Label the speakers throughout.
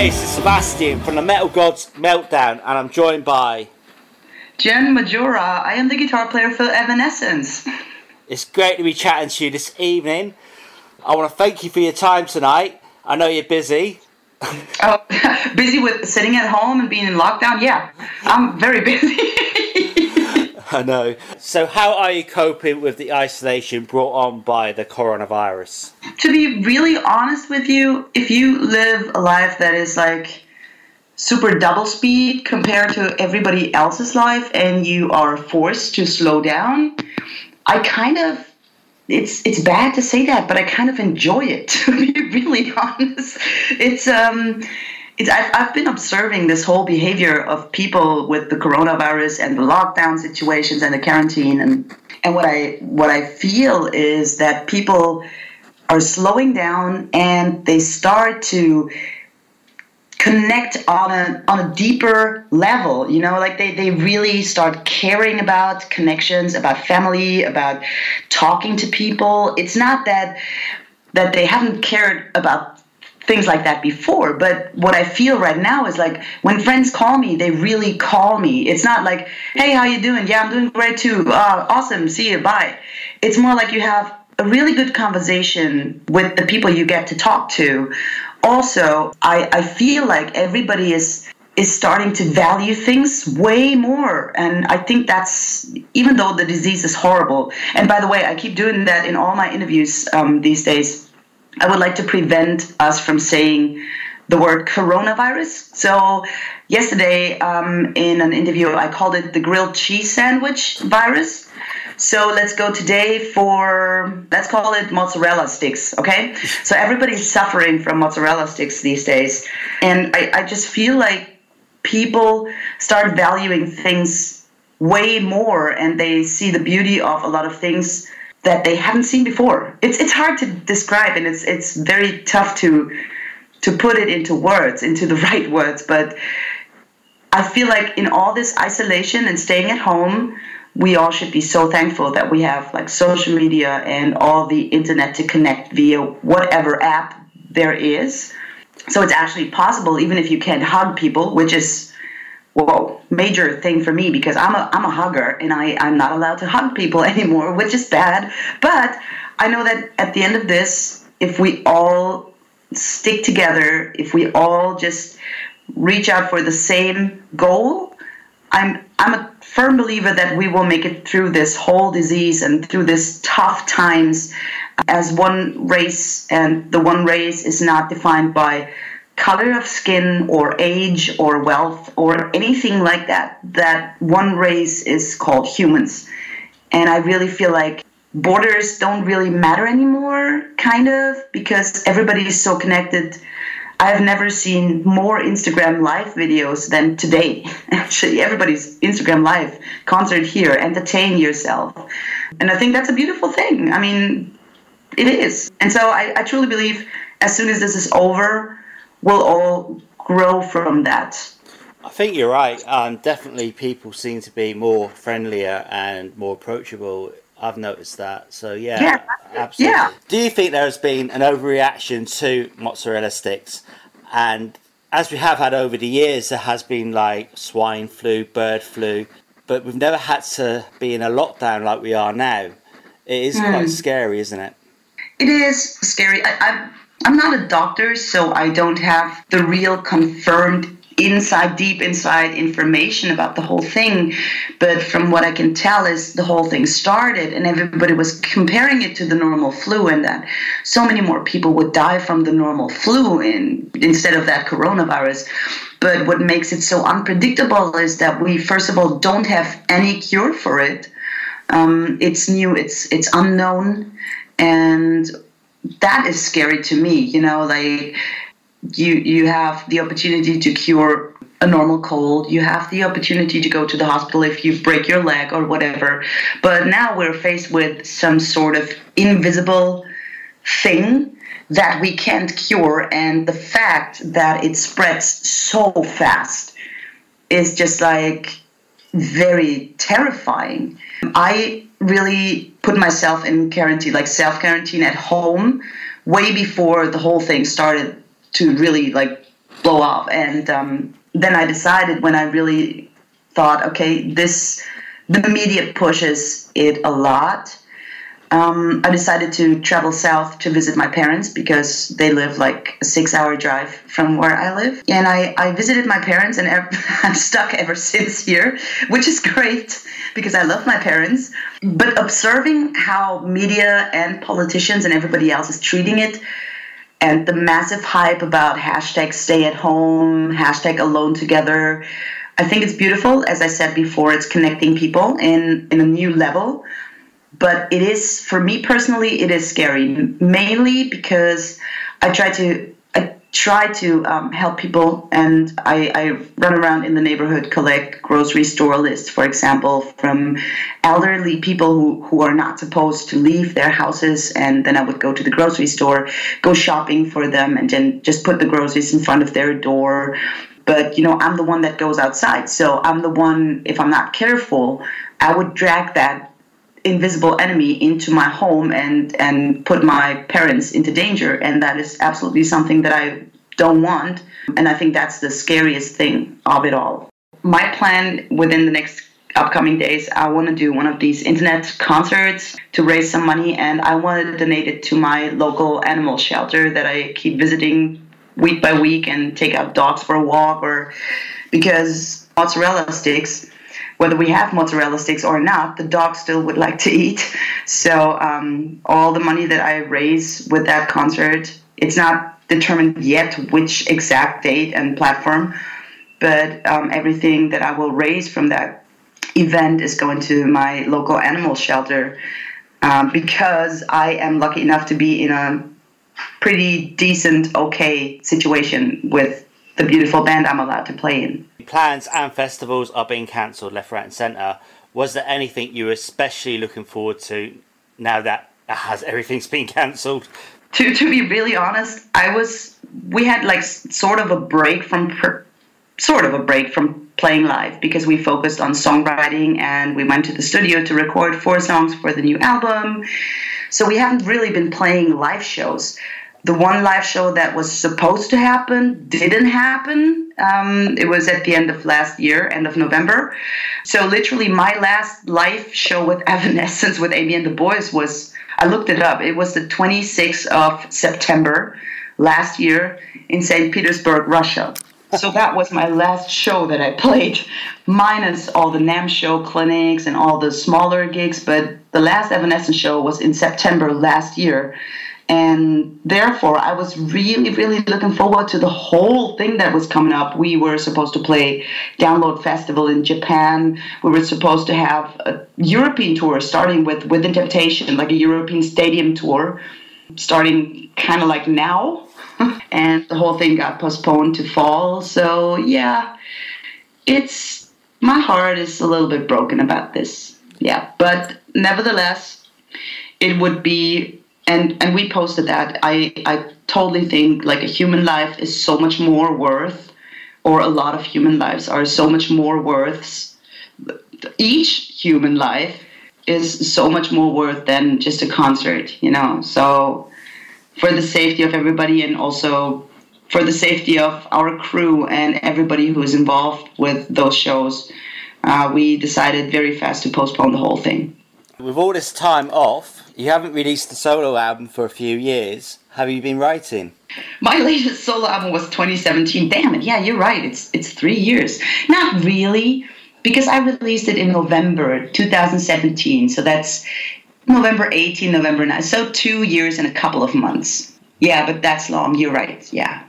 Speaker 1: Hey, this is Sebastian from the Metal Gods Meltdown, and I'm joined by
Speaker 2: Jen Majura. I am the guitar player for Evanescence.
Speaker 1: It's great to be chatting to you this evening. I want to thank you for your time tonight. I know you're busy.
Speaker 2: Oh, busy with sitting at home and being in lockdown? Yeah, I'm very busy.
Speaker 1: I know. So, how are you coping with the isolation brought on by the coronavirus?
Speaker 2: to be really honest with you, if you live a life that is like super double speed compared to everybody else's life and you are forced to slow down, I kind of it's it's bad to say that, but I kind of enjoy it to be really honest. It's um I've, I've been observing this whole behavior of people with the coronavirus and the lockdown situations and the quarantine. And and what I what I feel is that people are slowing down and they start to connect on a on a deeper level you know like they, they really start caring about connections about family about talking to people. It's not that that they haven't cared about things like that before but what i feel right now is like when friends call me they really call me. It's not like hey how you doing? Yeah i'm doing great too. Uh, awesome. See you bye. It's more like you have a really good conversation with the people you get to talk to. Also I, I feel like everybody is is starting to value things way more and i think that's even though the disease is horrible and by the way i keep doing that in all my interviews um, these days i would like to prevent us from saying the word coronavirus so yesterday um, in an interview i called it the grilled cheese sandwich virus so let's go today for, let's call it mozzarella sticks, okay? So everybody's suffering from mozzarella sticks these days. And I, I just feel like people start valuing things way more and they see the beauty of a lot of things that they haven't seen before. It's, it's hard to describe and it's, it's very tough to, to put it into words, into the right words, but I feel like in all this isolation and staying at home, we all should be so thankful that we have like social media and all the internet to connect via whatever app there is. So it's actually possible, even if you can't hug people, which is well major thing for me because I'm a I'm a hugger and I I'm not allowed to hug people anymore, which is bad. But I know that at the end of this, if we all stick together, if we all just reach out for the same goal, I'm I'm a firm believer that we will make it through this whole disease and through this tough times as one race and the one race is not defined by color of skin or age or wealth or anything like that that one race is called humans and i really feel like borders don't really matter anymore kind of because everybody is so connected I've never seen more Instagram live videos than today. Actually, everybody's Instagram live, concert here, entertain yourself. And I think that's a beautiful thing. I mean, it is. And so I, I truly believe as soon as this is over, we'll all grow from that.
Speaker 1: I think you're right. Um, definitely, people seem to be more friendlier and more approachable. I've noticed that. So yeah,
Speaker 2: Yeah.
Speaker 1: absolutely.
Speaker 2: Yeah.
Speaker 1: Do you think there has been an overreaction to mozzarella sticks? And as we have had over the years, there has been like swine flu, bird flu, but we've never had to be in a lockdown like we are now. It is quite scary, isn't it?
Speaker 2: It is scary. I, I'm, I'm not a doctor, so I don't have the real confirmed inside, deep inside information about the whole thing. But from what I can tell, is the whole thing started, and everybody was comparing it to the normal flu, and that so many more people would die from the normal flu in, instead of that coronavirus. But what makes it so unpredictable is that we, first of all, don't have any cure for it. Um, it's new, it's it's unknown, and that is scary to me. You know, like you you have the opportunity to cure a normal cold. You have the opportunity to go to the hospital if you break your leg or whatever. But now we're faced with some sort of invisible thing that we can't cure, and the fact that it spreads so fast is just like very terrifying. I really put myself in quarantine, like self quarantine at home, way before the whole thing started to really like blow up. And um, then I decided when I really thought, okay, this the media pushes it a lot. Um, I decided to travel south to visit my parents because they live like a six hour drive from where I live. And I, I visited my parents and I'm stuck ever since here, which is great because I love my parents. But observing how media and politicians and everybody else is treating it, and the massive hype about hashtag stay at home, hashtag alone together, I think it's beautiful. As I said before, it's connecting people in, in a new level but it is for me personally it is scary. Mainly because i try to i try to um, help people and I, I run around in the neighborhood collect grocery store lists for example from elderly people who, who are not supposed to leave their houses. And then i would go to the grocery store go shopping for them and then just put the groceries in front of their door. But you know i'm the one that goes outside. So i'm the one if i'm not careful i would drag that invisible enemy into my home and and put my parents into danger. And that is absolutely something that I don't want. And I think that's the scariest thing of it all. My plan within the next upcoming days I want to do one of these internet concerts to raise some money. And I want to donate it to my local animal shelter that I keep visiting week by week and take out dogs for a walk or because mozzarella sticks whether we have mozzarella sticks or not, the dog still would like to eat. So um, all the money that I raise with that concert, it's not determined yet which exact date and platform, but um, everything that I will raise from that event is going to my local animal shelter um, because I am lucky enough to be in a pretty decent, okay situation with the beautiful band I'm allowed to play in
Speaker 1: plans and festivals are being cancelled left, right, and centre. Was there anything you were especially looking forward to now that has everything's been cancelled?
Speaker 2: To to be really honest, I was we had like sort of a break from sort of a break from playing live because we focused on songwriting and we went to the studio to record four songs for the new album. So we haven't really been playing live shows the one live show that was supposed to happen didn't happen. Um, it was at the end of last year, end of November. So literally, my last live show with Evanescence with Amy and the Boys was I looked it up. It was the 26th of September last year in St. Petersburg, Russia. So that was my last show that I played, minus all the NAMM show clinics and all the smaller gigs. But the last Evanescence show was in September last year and therefore i was really really looking forward to the whole thing that was coming up. We were supposed to play download festival in japan. We were supposed to have a european tour starting with within temptation like a european stadium tour starting kind of like now. And the whole thing got postponed to fall. So yeah it's my heart is a little bit broken about this. Yeah but nevertheless it would be and and we posted that. I i totally think like a human life is so much more worth or a lot of human lives are so much more worth each human life is so much more worth than just a concert you know? So for the safety of everybody and also for the safety of our crew and everybody who is involved with those shows uh, we decided very fast to postpone the whole thing.
Speaker 1: With all this time off, you haven't released a solo album for a few years. Have you been writing?
Speaker 2: My latest solo album was 2017. Damn it! Yeah, you're right. It's it's three years. Not really, because I released it in November 2017. So that's November 18, November 9. So two years and a couple of months. Yeah, but that's long. You're right. Yeah.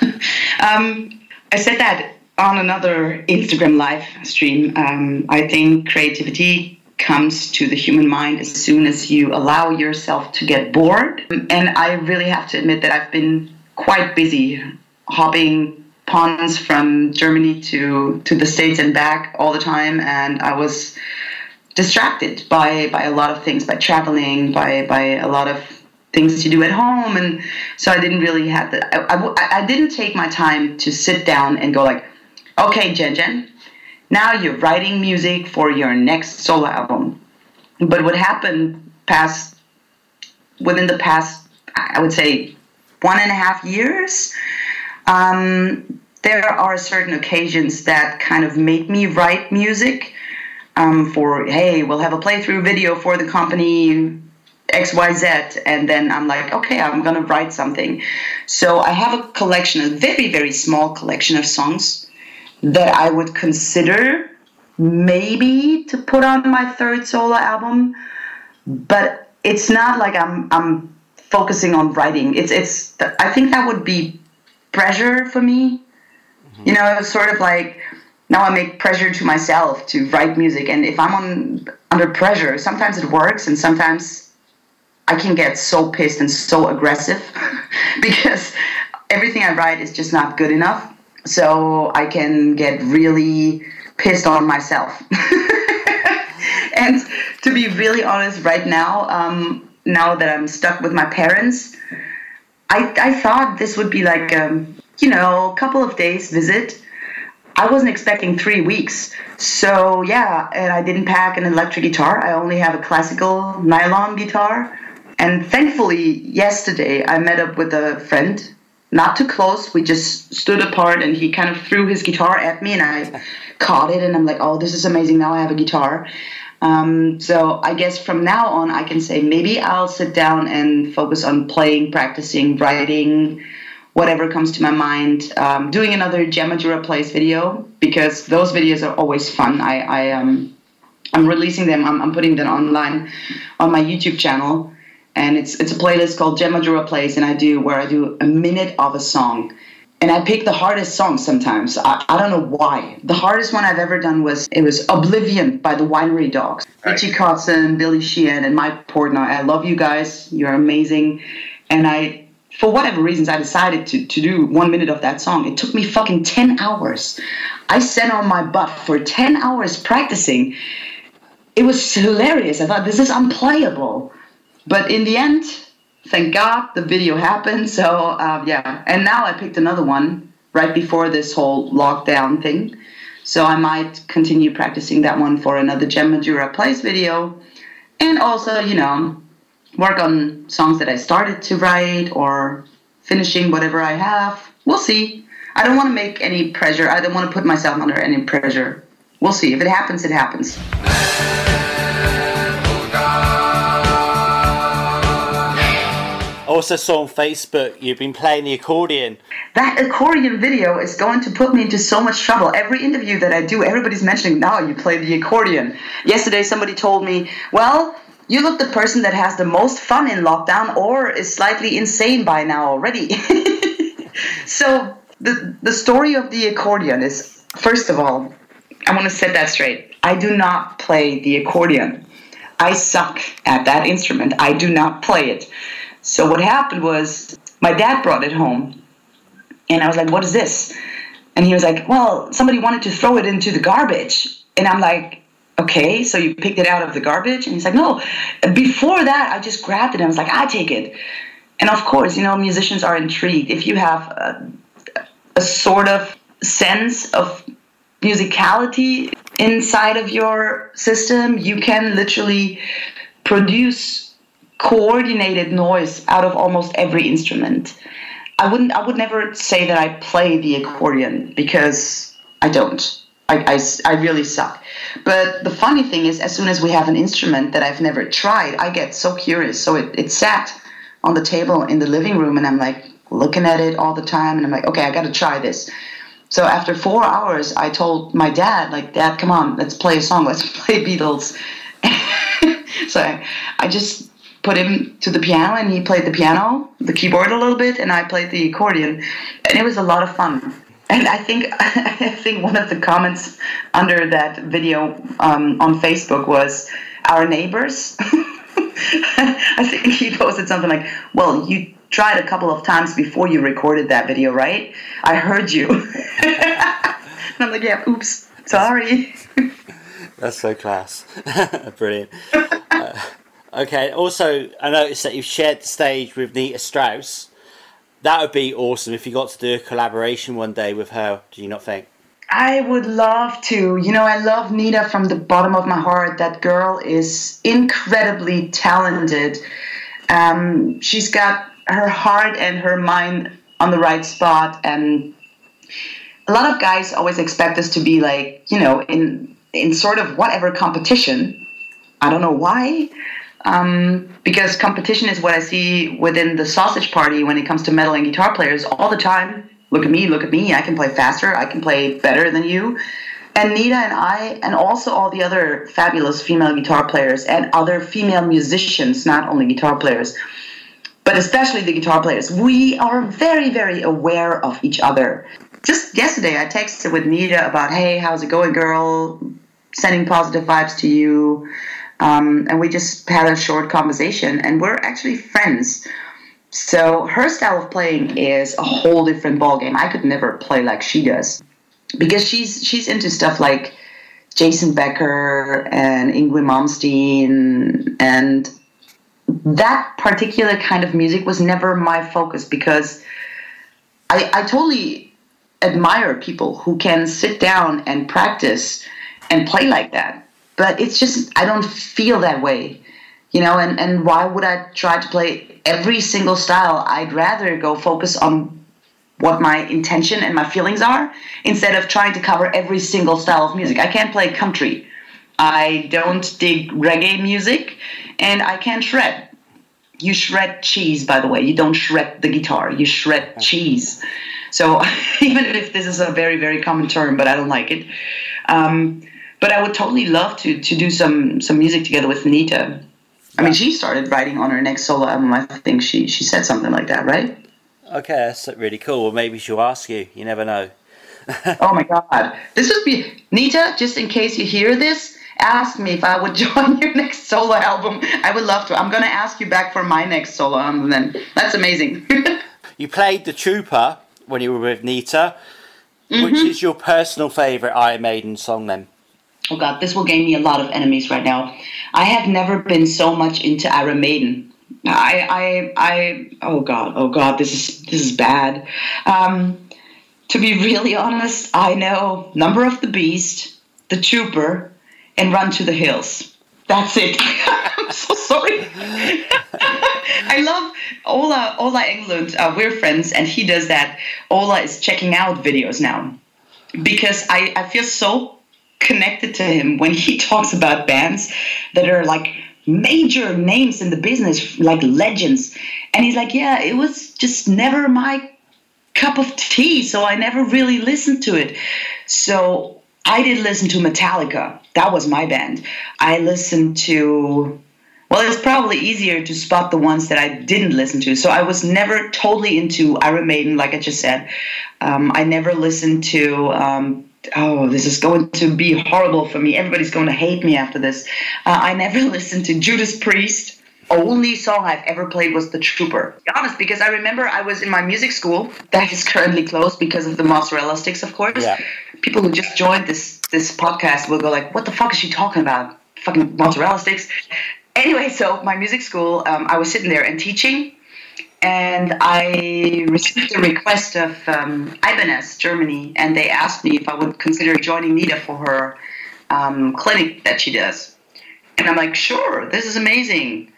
Speaker 2: um, I said that on another Instagram live stream. Um, I think creativity comes to the human mind as soon as you allow yourself to get bored. And I really have to admit that I've been quite busy hopping ponds from Germany to, to the States and back all the time. And I was distracted by, by a lot of things, by traveling, by, by a lot of things to do at home. And so I didn't really have the, I, I, I didn't take my time to sit down and go like, okay, Jen Jen, now you're writing music for your next solo album. But what happened past within the past, I would say, one and a half years, Um, there are certain occasions that kind of make me write music um, for, hey, we'll have a playthrough video for the company XYZ. And then I'm like, okay, I'm going to write something. So I have a collection, a very, very small collection of songs that I would consider maybe to put on my third solo album. But it's not like I'm, I'm focusing on writing. It's, it's, I think that would be pressure for me. Mm-hmm. You know, it's sort of like, now I make pressure to myself to write music, and if I'm on under pressure, sometimes it works, and sometimes I can get so pissed and so aggressive because everything I write is just not good enough. So I can get really pissed on myself. and to be really honest, right now, um, now that I'm stuck with my parents, I, I thought this would be like, um, you know, a couple of days visit I wasn't expecting three weeks. So yeah, and I didn't pack an electric guitar. I only have a classical nylon guitar. And thankfully, yesterday I met up with a friend, not too close. We just stood apart and he kind of threw his guitar at me and I caught it and I'm like, oh, this is amazing. Now I have a guitar. Um, so I guess from now on, I can say maybe I'll sit down and focus on playing, practicing, writing, whatever comes to my mind. Um, doing another Jen Majura Plays video because those videos are always fun. I, I um, I'm releasing them. I'm, I'm putting them online on my YouTube channel, and it's it's a playlist called Jen Majura Plays, and I do where I do a minute of a song. And I pick the hardest songs sometimes. I, I don't know why. The hardest one I've ever done was it was Oblivion by the Winery Dogs. Right. Richie Kotzen, Billy Sheehan, and Mike Portnoy. I love you guys. You're amazing. And I for whatever reasons, I decided to, to do one minute of that song. It took me fucking 10 hours. I sat on my butt for 10 hours practicing. It was hilarious. I thought, this is unplayable. But in the end, thank God the video happened. So, uh, yeah. And now I picked another one right before this whole lockdown thing. So I might continue practicing that one for another Jen Majura Plays video. And also, you know, work on songs that I started to write or finishing whatever I have. We'll see. I don't want to make any pressure. I don't want to put myself under any pressure. We'll see. If it happens, it happens.
Speaker 1: Also saw on Facebook you've been playing the accordion.
Speaker 2: That accordion video is going to put me into so much trouble. Every interview that I do, everybody's mentioning, now you play the accordion. Yesterday, somebody told me, well, you look the person that has the most fun in lockdown or is slightly insane by now already. so the the story of the accordion is first of all, I want to set that straight. I do not play the accordion. I suck at that instrument. I do not play it. So what happened was my dad brought it home. And I was like, "What is this?" And he was like, "Well, somebody wanted to throw it into the garbage." And I'm like, okay, so you picked it out of the garbage? And he's like, no. Before that, I just grabbed it and I was like, I take it. And of course, you know, musicians are intrigued. If you have a, a sort of sense of musicality inside of your system, you can literally produce coordinated noise out of almost every instrument. I wouldn't I would never say that I play the accordion because I don't. I, I, I really suck. But the funny thing is, as soon as we have an instrument that I've never tried, I get so curious. So it, it sat on the table in the living room, and I'm like looking at it all the time, and I'm like, okay, I got to try this. So after four hours, I told my dad, like, Dad, come on, let's play a song. Let's play Beatles. so I, I just put him to the piano, and he played the piano, the keyboard a little bit, and I played the accordion, and it was a lot of fun. And I think I think one of the comments under that video um, on Facebook was our neighbors. I think he posted something like, "Well, you tried a couple of times before you recorded that video, right? I heard you." and I'm like, "Yeah, oops, sorry."
Speaker 1: That's so class, brilliant. Uh, okay. Also, I noticed that you've shared the stage with Nita Strauss that would be awesome if you got to do a collaboration one day with her. Do you not think?
Speaker 2: I would love to. You know, I love Nita from the bottom of my heart. That girl is incredibly talented. Um, she's got her heart and her mind on the right spot. And a lot of guys always expect us to be like, you know, in in sort of whatever competition. I don't know why. Um, because competition is what I see within the sausage party when it comes to metal and guitar players all the time. Look at me, look at me. I can play faster. I can play better than you. And Nita and I, and also all the other fabulous female guitar players and other female musicians, not only guitar players, but especially the guitar players, we are very, very aware of each other. Just yesterday, I texted with Nita about, hey, how's it going, girl? Sending positive vibes to you. Um, and we just had a short conversation, and we're actually friends. So her style of playing is a whole different ballgame. I could never play like she does because she's she's into stuff like Jason Becker and Yngwie Malmsteen and that particular kind of music was never my focus because I, I totally admire people who can sit down and practice and play like that. But it's just I don't feel that way. You know, and, and why would I try to play every single style? I'd rather go focus on what my intention and my feelings are instead of trying to cover every single style of music. I can't play country. I don't dig reggae music and I can't shred. You shred cheese, by the way. You don't shred the guitar, you shred cheese. So even if this is a very, very common term, but I don't like it. Um, but I would totally love to to do some some music together with Nita. I mean, she started writing on her next solo album. I think she she said something like that, right?
Speaker 1: Okay, that's really cool. Well, maybe she'll ask you. You never know.
Speaker 2: oh my god, this would be Nita. Just in case you hear this, ask me if I would join your next solo album. I would love to. I'm gonna ask you back for my next solo album. Then that's amazing.
Speaker 1: you played the Trooper when you were with Nita. Mm-hmm. Which is your personal favorite Iron Maiden song then?
Speaker 2: Oh god, this will gain me a lot of enemies right now. I have never been so much into Iron Maiden. I, I, I, oh God, oh God, this is this is bad. Um, to be really honest, I know Number of the Beast, The Trooper, and Run to the Hills. That's it. I'm so sorry. I love Ola Ola Englund. Uh, we're friends, and he does that. Ola is checking out videos now because I, I feel so connected to him when he talks about bands that are like major names in the business, like legends. And he's like, yeah, it was just never my cup of tea, so I never really listened to it. So I did listen to Metallica. That was my band. I listened to well, it's probably easier to spot the ones that I didn't listen to. So I was never totally into Iron Maiden, like I just said. Um, I never listened to um, oh, this is going to be horrible for me. Everybody's going to hate me after this. Uh, I never listened to Judas Priest. Only song I've ever played was The Trooper. be honest, because I remember I was in my music school that is currently closed because of the mozzarella sticks, of course. Yeah. People who just joined this this podcast will go like, "What the fuck is she talking about? Fucking mozzarella sticks." Anyway, so my music school, um, I was sitting there and teaching, and I received a request of um, Ibanez, Germany, and they asked me if I would consider joining Nita for her um, clinic that she does. And I'm like, sure, this is amazing.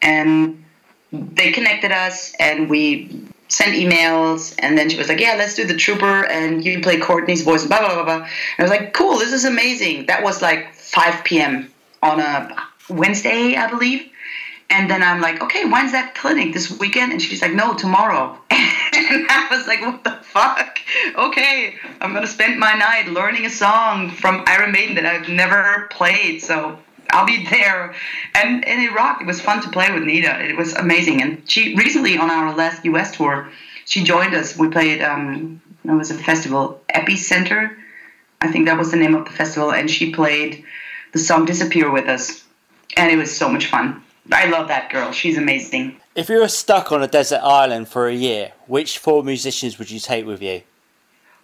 Speaker 2: And they connected us, and we sent emails, and then she was like, yeah, let's do the trooper, and you play Courtney's voice, blah, blah, blah, blah. And I was like, cool, this is amazing. That was like 5 p.m. on a Wednesday, I believe. And then I'm like, okay, when's that clinic this weekend? And she's like, no, tomorrow. and I was like, what the fuck? Okay, I'm gonna spend my night learning a song from Iron Maiden that I've never played. So I'll be there. And, in Iraq. It was fun to play with Nita. It was amazing. And she recently on our last US tour, she joined us. We played, um, it was a festival, Epicenter. I think that was the name of the festival. And she played the song Disappear with us. And it was so much fun. I love that girl. She's amazing.
Speaker 1: If you were stuck on a desert island for a year, which four musicians would you take with you?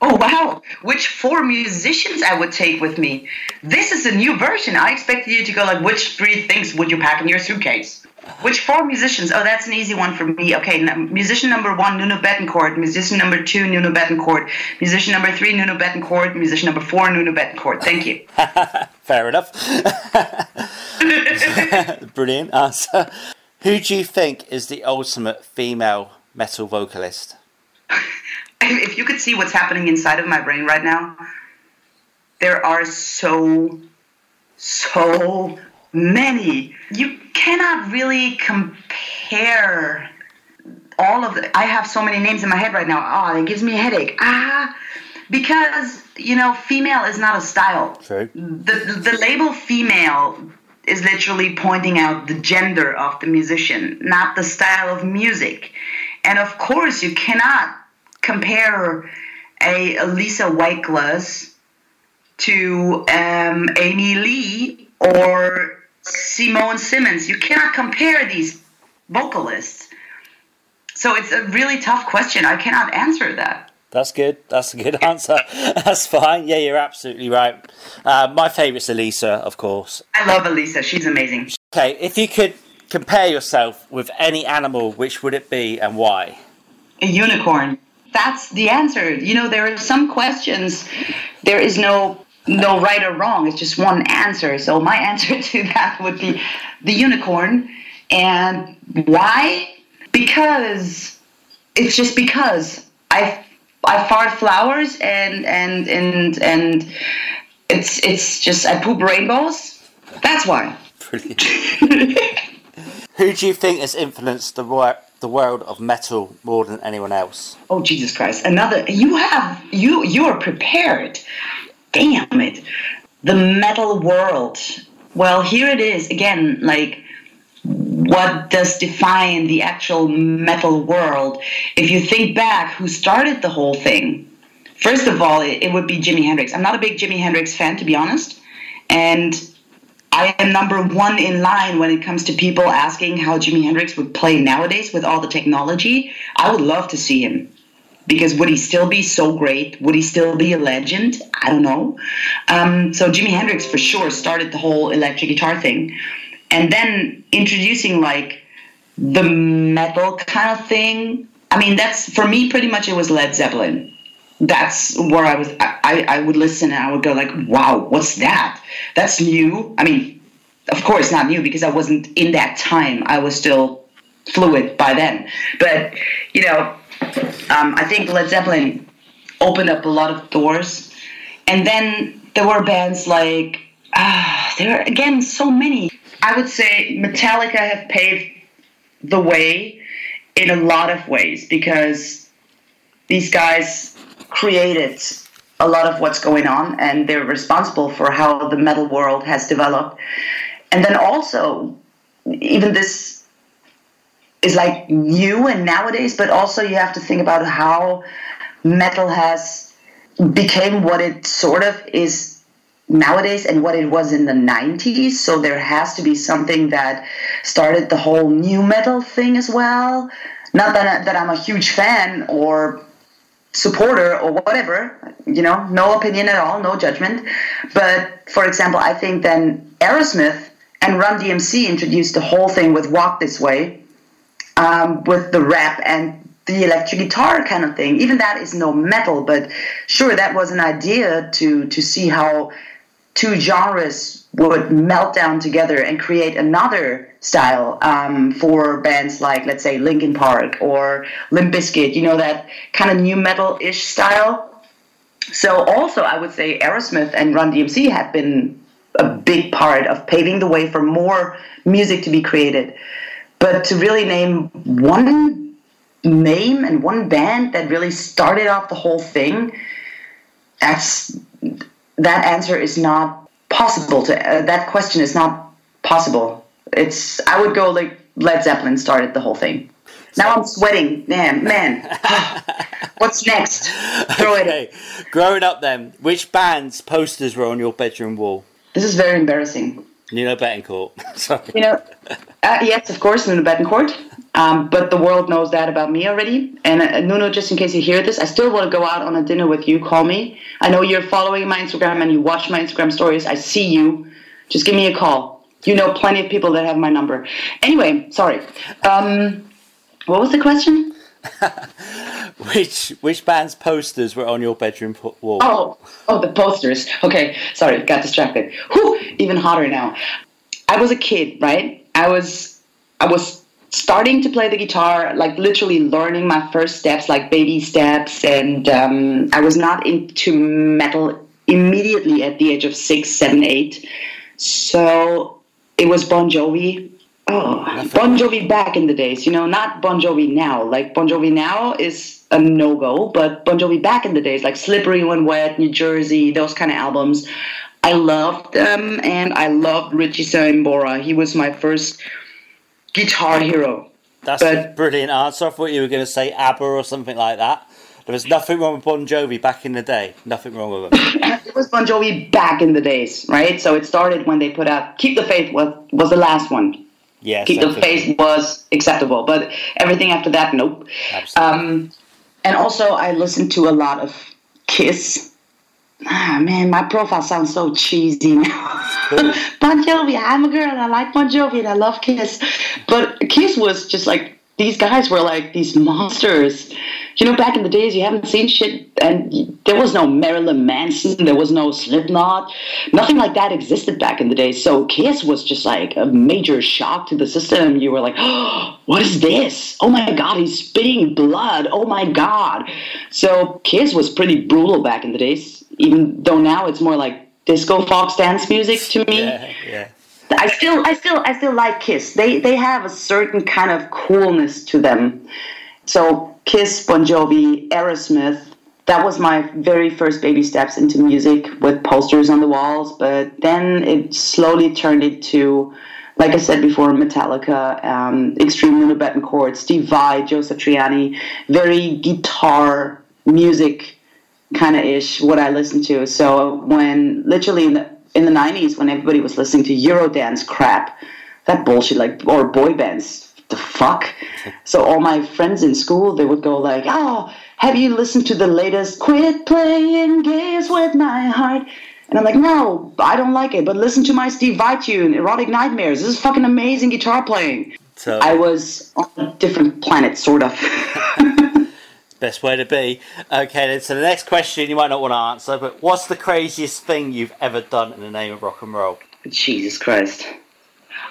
Speaker 2: Oh wow! Which four musicians I would take with me? This is a new version. I expected you to go like, which three things would you pack in your suitcase? Which four musicians? Oh, that's an easy one for me. Okay, musician number one, Nuno Bettencourt. Musician number two, Nuno Bettencourt. Musician number three, Nuno Bettencourt. Musician number four, Nuno Bettencourt. Thank you.
Speaker 1: Fair enough. Brilliant answer. Who do you think is the ultimate female metal vocalist?
Speaker 2: if you could see what's happening inside of my brain right now, there are so, so many. You cannot really compare all of the. I have so many names in my head right now. Oh, it gives me a headache. Ah, because you know, female is not a style.
Speaker 1: True.
Speaker 2: The the label female is literally pointing out the gender of the musician, not the style of music. And of course, you cannot compare a, a Lisa White-Gluz to um, Amy Lee or Simone Simons. You cannot compare these vocalists. So it's a really tough question. I cannot answer that.
Speaker 1: That's good. That's a good answer. That's fine. Yeah, you're absolutely right. Uh, my favourite's Elisa, of course.
Speaker 2: I love Elisa. She's amazing.
Speaker 1: Okay, if you could compare yourself with any animal, which would it be and why?
Speaker 2: A unicorn. That's the answer. You know, there are some questions. There is no no right or wrong. It's just one answer. So my answer to that would be the unicorn. And why? Because it's just because I I fart flowers and and and and it's it's just I poop rainbows. That's why.
Speaker 1: Brilliant. Who do you think has influenced the wor- the world of metal more than anyone else?
Speaker 2: Oh Jesus Christ! Another. You have you you are prepared. Damn it! The metal world. Well, here it is again. Like what does define the actual metal world? If you think back, who started the whole thing? First of all, it, it would be Jimi Hendrix. I'm not a big Jimi Hendrix fan, to be honest. And I am number one in line when it comes to people asking how Jimi Hendrix would play nowadays with all the technology. I would love to see him because would he still be so great? Would he still be a legend? I don't know. Um, so Jimi Hendrix for sure started the whole electric guitar thing and then introducing like the metal kind of thing. I mean, that's for me pretty much it was Led Zeppelin. That's where I was. I, I would listen and I would go like, "Wow, what's that? That's new." I mean, of course not new because I wasn't in that time. I was still fluid by then. But you know, um, I think Led Zeppelin opened up a lot of doors, and then there were bands like ah, there are again so many. I would say Metallica have paved the way in a lot of ways because these guys created a lot of what's going on and they're responsible for how the metal world has developed. And then also, even this is like new and nowadays, but also you have to think about how metal has became what it sort of is nowadays and what it was in the 90s. So there has to be something that started the whole new metal thing as well. Not that, I, that I'm a huge fan or supporter or whatever, you know, no opinion at all, no judgment. But for example, I think then Aerosmith and Run DMC introduced the whole thing with Walk This Way, um, with the rap and the electric guitar kind of thing. Even that is no metal, but sure, that was an idea to to see how two genres would melt down together and create another style um, for bands like, let's say, Linkin Park or Limp Bizkit, you know, that kind of new metal-ish style. So also, I would say Aerosmith and Run DMC have been a big part of paving the way for more music to be created. But to really name one name and one band that really started off the whole thing, that's that answer is not possible to uh, that question is not possible. It's i would go like led zeppelin started the whole thing. Now i'm sweating. Man man. What's next? Throw
Speaker 1: okay. it growing up then which bands posters were on your bedroom wall?
Speaker 2: This is very embarrassing
Speaker 1: Nuno Bettencourt. Sorry.
Speaker 2: You know, uh, yes, of course, Nuno Bettencourt. Um, but the world knows that about me already. And uh, Nuno, just in case you hear this, I still want to go out on a dinner with you. Call me. I know you're following my Instagram and you watch my Instagram stories. I see you. Just give me a call. You know plenty of people that have my number. Anyway, sorry. Um, what was the question?
Speaker 1: which which band's posters were on your bedroom wall?
Speaker 2: Oh, oh, the posters. Okay, sorry, got distracted. Whew, even hotter now. I was a kid, right? I was I was starting to play the guitar, like literally learning my first steps, like baby steps, and um, I was not into metal immediately at the age of six, seven, eight. So it was Bon Jovi. Oh, Bon Jovi back in the days, you know, not Bon Jovi now. Like Bon Jovi now is a no go, but Bon Jovi back in the days, like Slippery When Wet, New Jersey, those kind of albums. I loved them, and I loved Richie Sambora. He was my first guitar hero.
Speaker 1: That's but, a brilliant answer. I thought you were going to say ABBA or something like that. There was nothing wrong with Bon Jovi back in the day. Nothing wrong with
Speaker 2: him. it was Bon Jovi back in the days, right? So it started when they put out "Keep the Faith" was was the last one.
Speaker 1: Yes,
Speaker 2: "Keep the Faith was acceptable, but everything after that, nope. Um, and also, I listened to a lot of Kiss. Ah man, my profile sounds so cheesy now. bon Jovi, I'm a girl. I like Bon Jovi and I love Kiss, but Kiss was just like these guys were like these monsters. You know, back in the days, you haven't seen shit, and there was no Marilyn Manson, there was no Slipknot, nothing like that existed back in the days. So Kiss was just like a major shock to the system. You were like, oh, what is this? Oh my God, he's spitting blood. Oh my God. So Kiss was pretty brutal back in the days, even though now it's more like disco fox dance music to me.
Speaker 1: Yeah, yeah.
Speaker 2: I still, I still, I still like Kiss. They, they have a certain kind of coolness to them. So Kiss, Bon Jovi, Aerosmith. That was my very first baby steps into music with posters on the walls. But then it slowly turned into, like I said before, Metallica, um, Extreme Nuno Bettencourt, Steve Vai, Joe Satriani. Very guitar music kind of ish what I listened to. So when literally in the in the 90s when everybody was listening to Eurodance crap, that bullshit, like, or boy bands, the fuck? So all my friends in school, they would go like, oh, have you listened to the latest Quit Playing Games With My Heart? And I'm like, no, I don't like it, but listen to my Steve Vai tune, Erotic Nightmares. This is fucking amazing guitar playing. So I was on a different planet, sort of.
Speaker 1: Best way to be. Okay, then, so the next question you might not want to answer, but what's the craziest thing you've ever done in the name of rock and roll?
Speaker 2: Jesus Christ.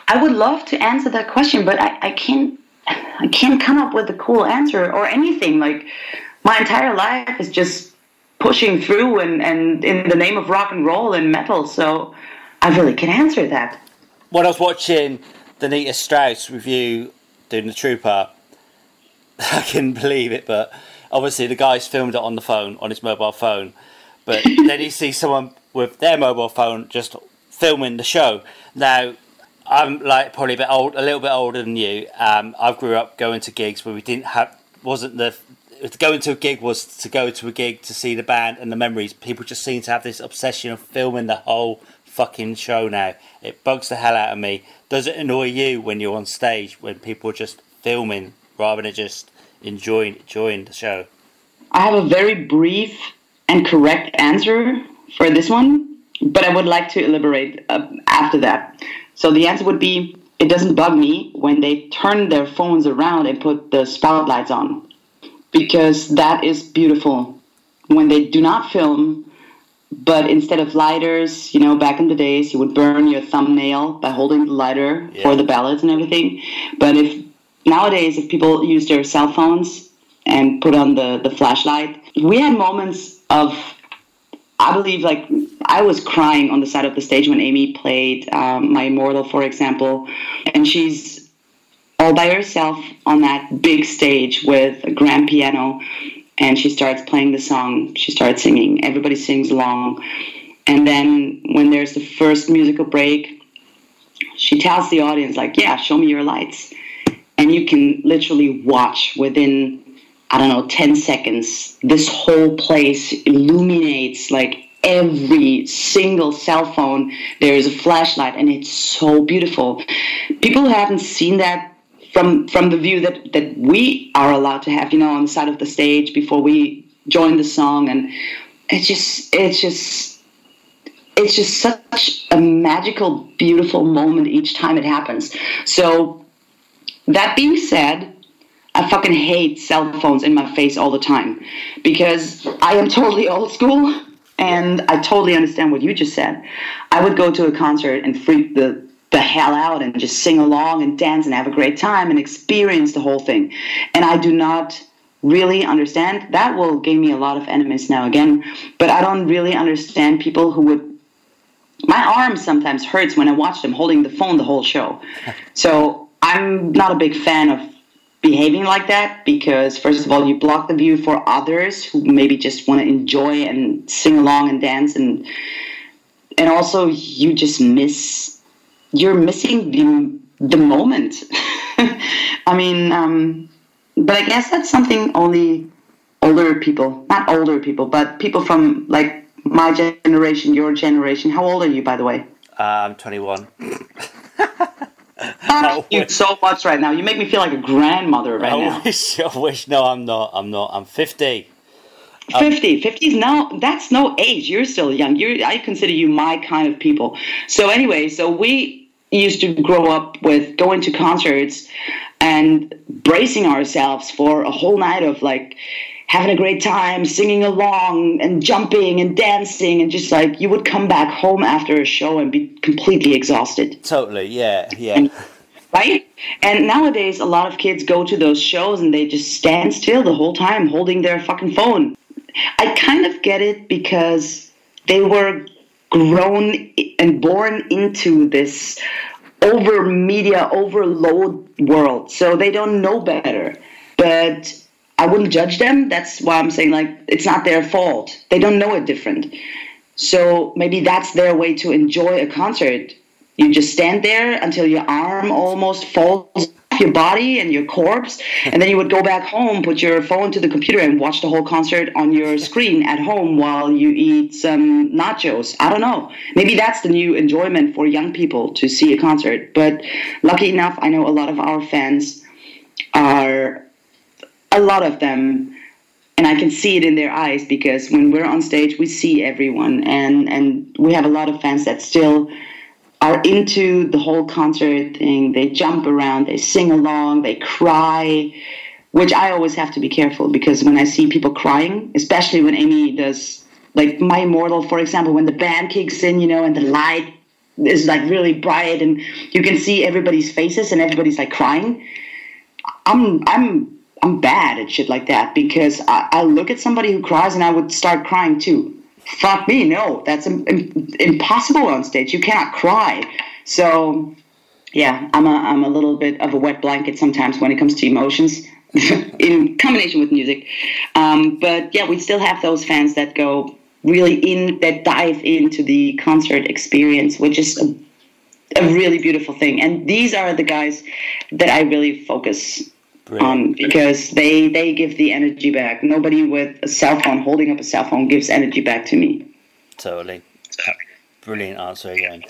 Speaker 2: I would love to answer that question, but I, I can't I can't come up with a cool answer or anything. Like my entire life is just pushing through and, and in the name of rock and roll and metal, so I really can answer that.
Speaker 1: When I was watching the Nita Strauss review doing the Trooper, I couldn't believe it, but obviously the guy's filmed it on the phone, on his mobile phone. But then you see someone with their mobile phone just filming the show. Now, I'm like probably a bit old, a little bit older than you. Um, I grew up going to gigs where we didn't have, wasn't the, going to a gig was to go to a gig to see the band and the memories. People just seem to have this obsession of filming the whole fucking show now. It bugs the hell out of me. Does it annoy you when you're on stage when people are just filming rather than just enjoying enjoying the show?
Speaker 2: I have a very brief and correct answer for this one, but I would like to elaborate uh, after that. So the answer would be it doesn't bug me when they turn their phones around and put the spotlights on because that is beautiful. When they do not film, but instead of lighters, you know, back in the days, you would burn your thumbnail by holding the lighter yeah. for the ballots and everything. But if nowadays, if people use their cell phones and put on the, the flashlight, we had moments of, I believe, like I was crying on the side of the stage when Amy played um, My Immortal, for example, and she's all by herself on that big stage with a grand piano, and she starts playing the song. She starts singing. Everybody sings along, and then when there's the first musical break, she tells the audience like, "Yeah, show me your lights," and you can literally watch within I don't know, 10 seconds, this whole place illuminates like every single cell phone. There is a flashlight and it's so beautiful. People haven't seen that from from the view that that we are allowed to have you know on the side of the stage before we join the song. And it's just it's just it's just such a magical beautiful moment each time it happens. So that being said I fucking hate cell phones in my face all the time because I am totally old school and I totally understand what you just said. I would go to a concert and freak the the hell out and just sing along and dance and have a great time and experience the whole thing. And I do not really understand that will give me a lot of enemies now again but i don't really understand people who would my arm sometimes hurts when i watch them holding the phone the whole show so i'm not a big fan of behaving like that because first of all you block the view for others who maybe just want to enjoy and sing along and dance and and also you just miss you're missing the the moment i mean um, but I guess that's something only older people, not older people, but people from like my generation, your generation. How old are you, by the way?
Speaker 1: Uh, I'm 21.
Speaker 2: Thank you so much right now. You make me feel like a grandmother right
Speaker 1: I
Speaker 2: now.
Speaker 1: wish, I wish. No, I'm not. I'm not. I'm 50.
Speaker 2: Um, 50 50 is now that's no age you're still young you i consider you my kind of people so anyway so we used to grow up with going to concerts and bracing ourselves for a whole night of like having a great time, singing along and jumping and dancing, and just like you would come back home after a show and be completely exhausted.
Speaker 1: Totally. Yeah. Yeah.
Speaker 2: And, right? And nowadays, a lot of kids go to those shows and they just stand still the whole time holding their fucking phone. I kind of get it because they were grown and born into this over media overload world so they don't know better but i wouldn't judge them. That's why i'm saying like it's not their fault. They don't know it different. So maybe that's their way to enjoy a concert. You just stand there until your arm almost falls off your body and your corpse and then you would go back home put your phone to the computer and watch the whole concert on your screen at home while you eat some nachos. I don't know. Maybe that's the new enjoyment for young people to see a concert. But lucky enough i know a lot of our fans are a lot of them and I can see it in their eyes because when we're on stage, we see everyone, and and we have a lot of fans that still are into the whole concert thing. They jump around, they sing along, they cry, which I always have to be careful because when I see people crying, especially when Amy does, like My Immortal, for example, when the band kicks in, you know, and the light is like really bright and you can see everybody's faces and everybody's like crying. I'm I'm I'm bad at shit like that because I, I look at somebody who cries and I would start crying too fuck me, no, that's Im- Im- impossible on stage. You cannot cry. So, yeah, I'm a, I'm a little bit of a wet blanket sometimes when it comes to emotions, in combination with music. Um, but yeah, we still have those fans that go really in, that dive into the concert experience, which is a, a really beautiful thing. And these are the guys that I really focus um, because they they give the energy back. Nobody with a cell phone holding up a cell phone gives energy back to me.
Speaker 1: Totally. Brilliant answer again.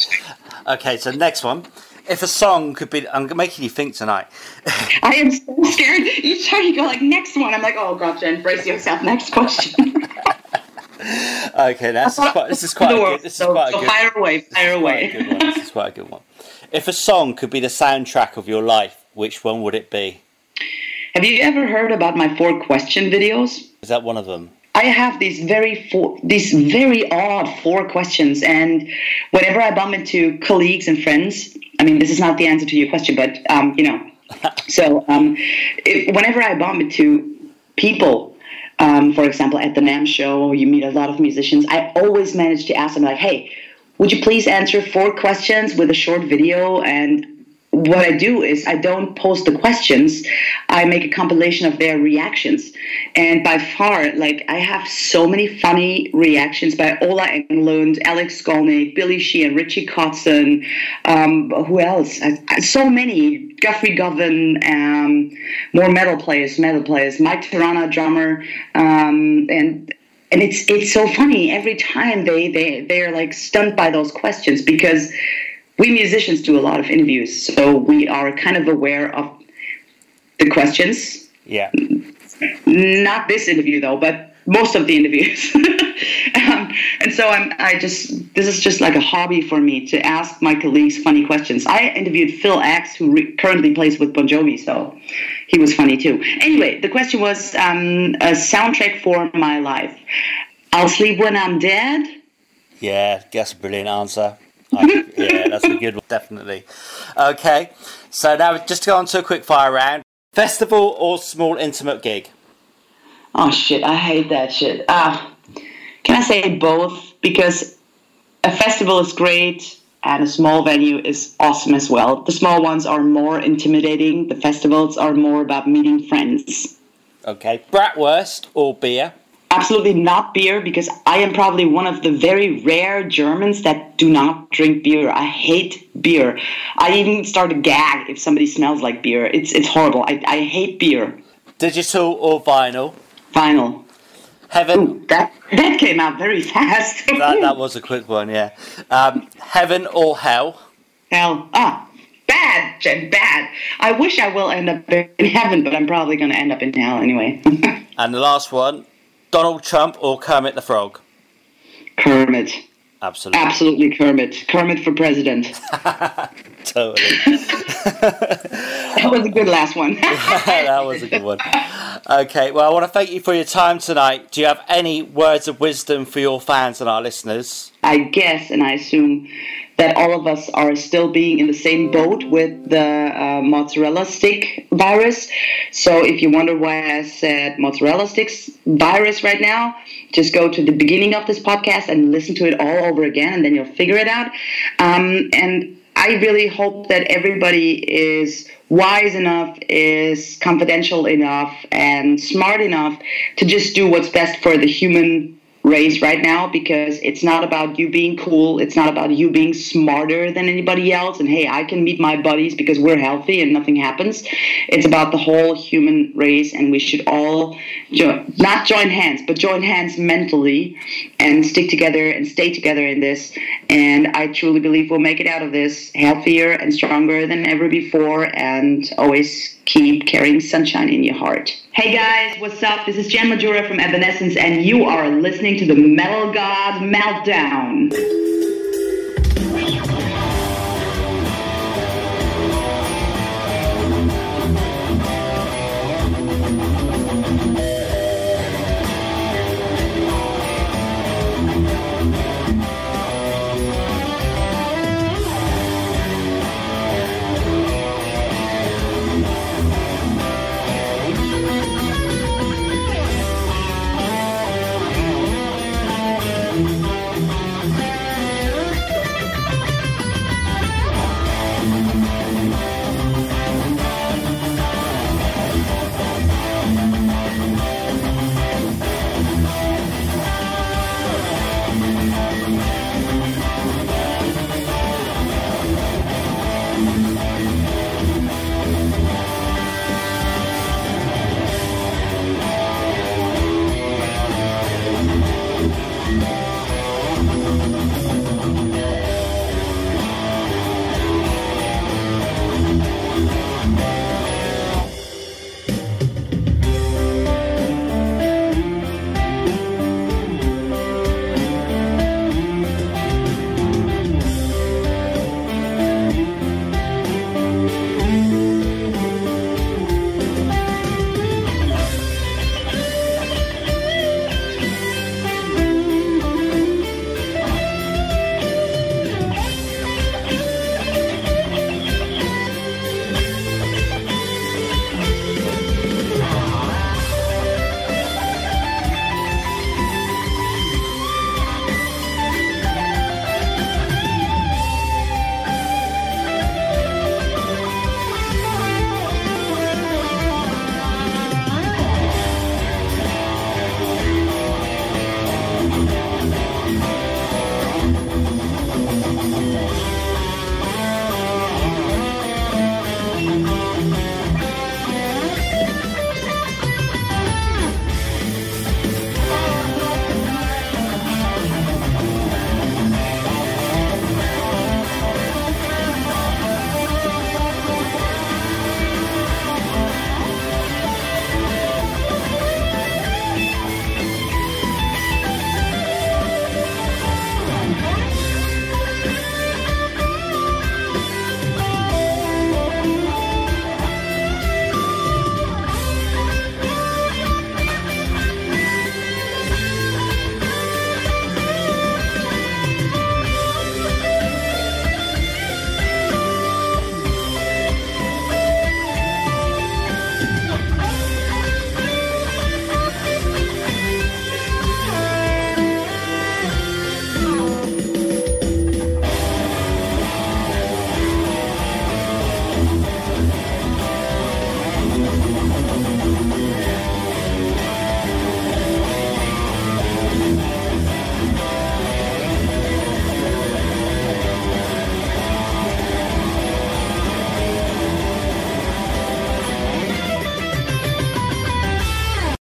Speaker 1: Okay, so next one. If a song could be, I'm making you think tonight.
Speaker 2: I am so scared. Each time you go like next one, I'm like, oh god, Jen, brace yourself. Next question.
Speaker 1: okay, that's is quite. This is quite. A good, this is quite
Speaker 2: so
Speaker 1: a good.
Speaker 2: fire away, fire away.
Speaker 1: Quite a good one. This is quite a good one. If a song could be the soundtrack of your life, which one would it be?
Speaker 2: Have you ever heard about my four question videos?
Speaker 1: Is that one of them?
Speaker 2: I have these very four, these very odd four questions, and whenever I bump into colleagues and friends, I mean, this is not the answer to your question, but um, you know, so um, whenever I bump into people, um, for example, at the NAMM show, you meet a lot of musicians. I always manage to ask them like, "Hey, would you please answer four questions with a short video?" And what I do is I don't post the questions. I make a compilation of their reactions. And by far, like I have so many funny reactions by Ola Englund, Alex Skolnick, Billy Sheehan, Richie Kotzen, um, who else? So many. Guthrie Govan, um, more metal players, metal players. Mike Terrana, drummer, um, and and it's it's so funny every time they they they're like stunned by those questions because we musicians do a lot of interviews, so we are kind of aware of the questions.
Speaker 1: Yeah.
Speaker 2: Not this interview though, but most of the interviews. um, and so I'm, I just, this is just like a hobby for me to ask my colleagues funny questions. I interviewed Phil X, who re- currently plays with Bon Jovi, so he was funny too. Anyway, the question was um, a soundtrack for my life. I'll sleep when I'm dead.
Speaker 1: Yeah, that's a brilliant answer. Yeah, that's a good one, definitely. Okay, so now just to go on to a quick fire round. Festival or small intimate gig?
Speaker 2: Oh shit, I hate that shit. Ah, can I say both? Because a festival is great and a small venue is awesome as well. The small ones are more intimidating. The festivals are more about meeting friends.
Speaker 1: Okay, bratwurst or beer?
Speaker 2: Absolutely not beer because I am probably one of the very rare Germans that do not drink beer. I hate beer. I even start to gag if somebody smells like beer. It's it's horrible. I, I hate beer.
Speaker 1: Digital or vinyl?
Speaker 2: Vinyl.
Speaker 1: Heaven.
Speaker 2: Ooh, that that came out very fast.
Speaker 1: that, that was a quick one, yeah. Um, heaven or hell?
Speaker 2: Hell. Ah, bad, Jen, bad. I wish I will end up in heaven, but I'm probably going to end up in hell anyway.
Speaker 1: and the last one Donald Trump or Kermit the Frog?
Speaker 2: Kermit.
Speaker 1: Absolutely.
Speaker 2: Absolutely Kermit. Kermit for president.
Speaker 1: totally.
Speaker 2: that was a good last one.
Speaker 1: that was a good one. Okay, well, I want to thank you for your time tonight. Do you have any words of wisdom for your fans and our listeners?
Speaker 2: I guess, and I assume that all of us are still being in the same boat with the uh, mozzarella stick virus. So if you wonder why I said mozzarella sticks virus right now, just go to the beginning of this podcast and listen to it all over again, and then you'll figure it out. Um, and I really hope that everybody is wise enough, is confidential enough, and smart enough to just do what's best for the human race right now because it's not about you being cool. It's not about you being smarter than anybody else. And hey, I can meet my buddies because we're healthy and nothing happens. It's about the whole human race, and we should all jo- not join hands, but join hands mentally and stick together and stay together in this. And I truly believe we'll make it out of this healthier and stronger than ever before, and always keep carrying sunshine in your heart. Hey guys, what's up? This is Jen Majura from Evanescence, and you are listening to the Metal God Meltdown.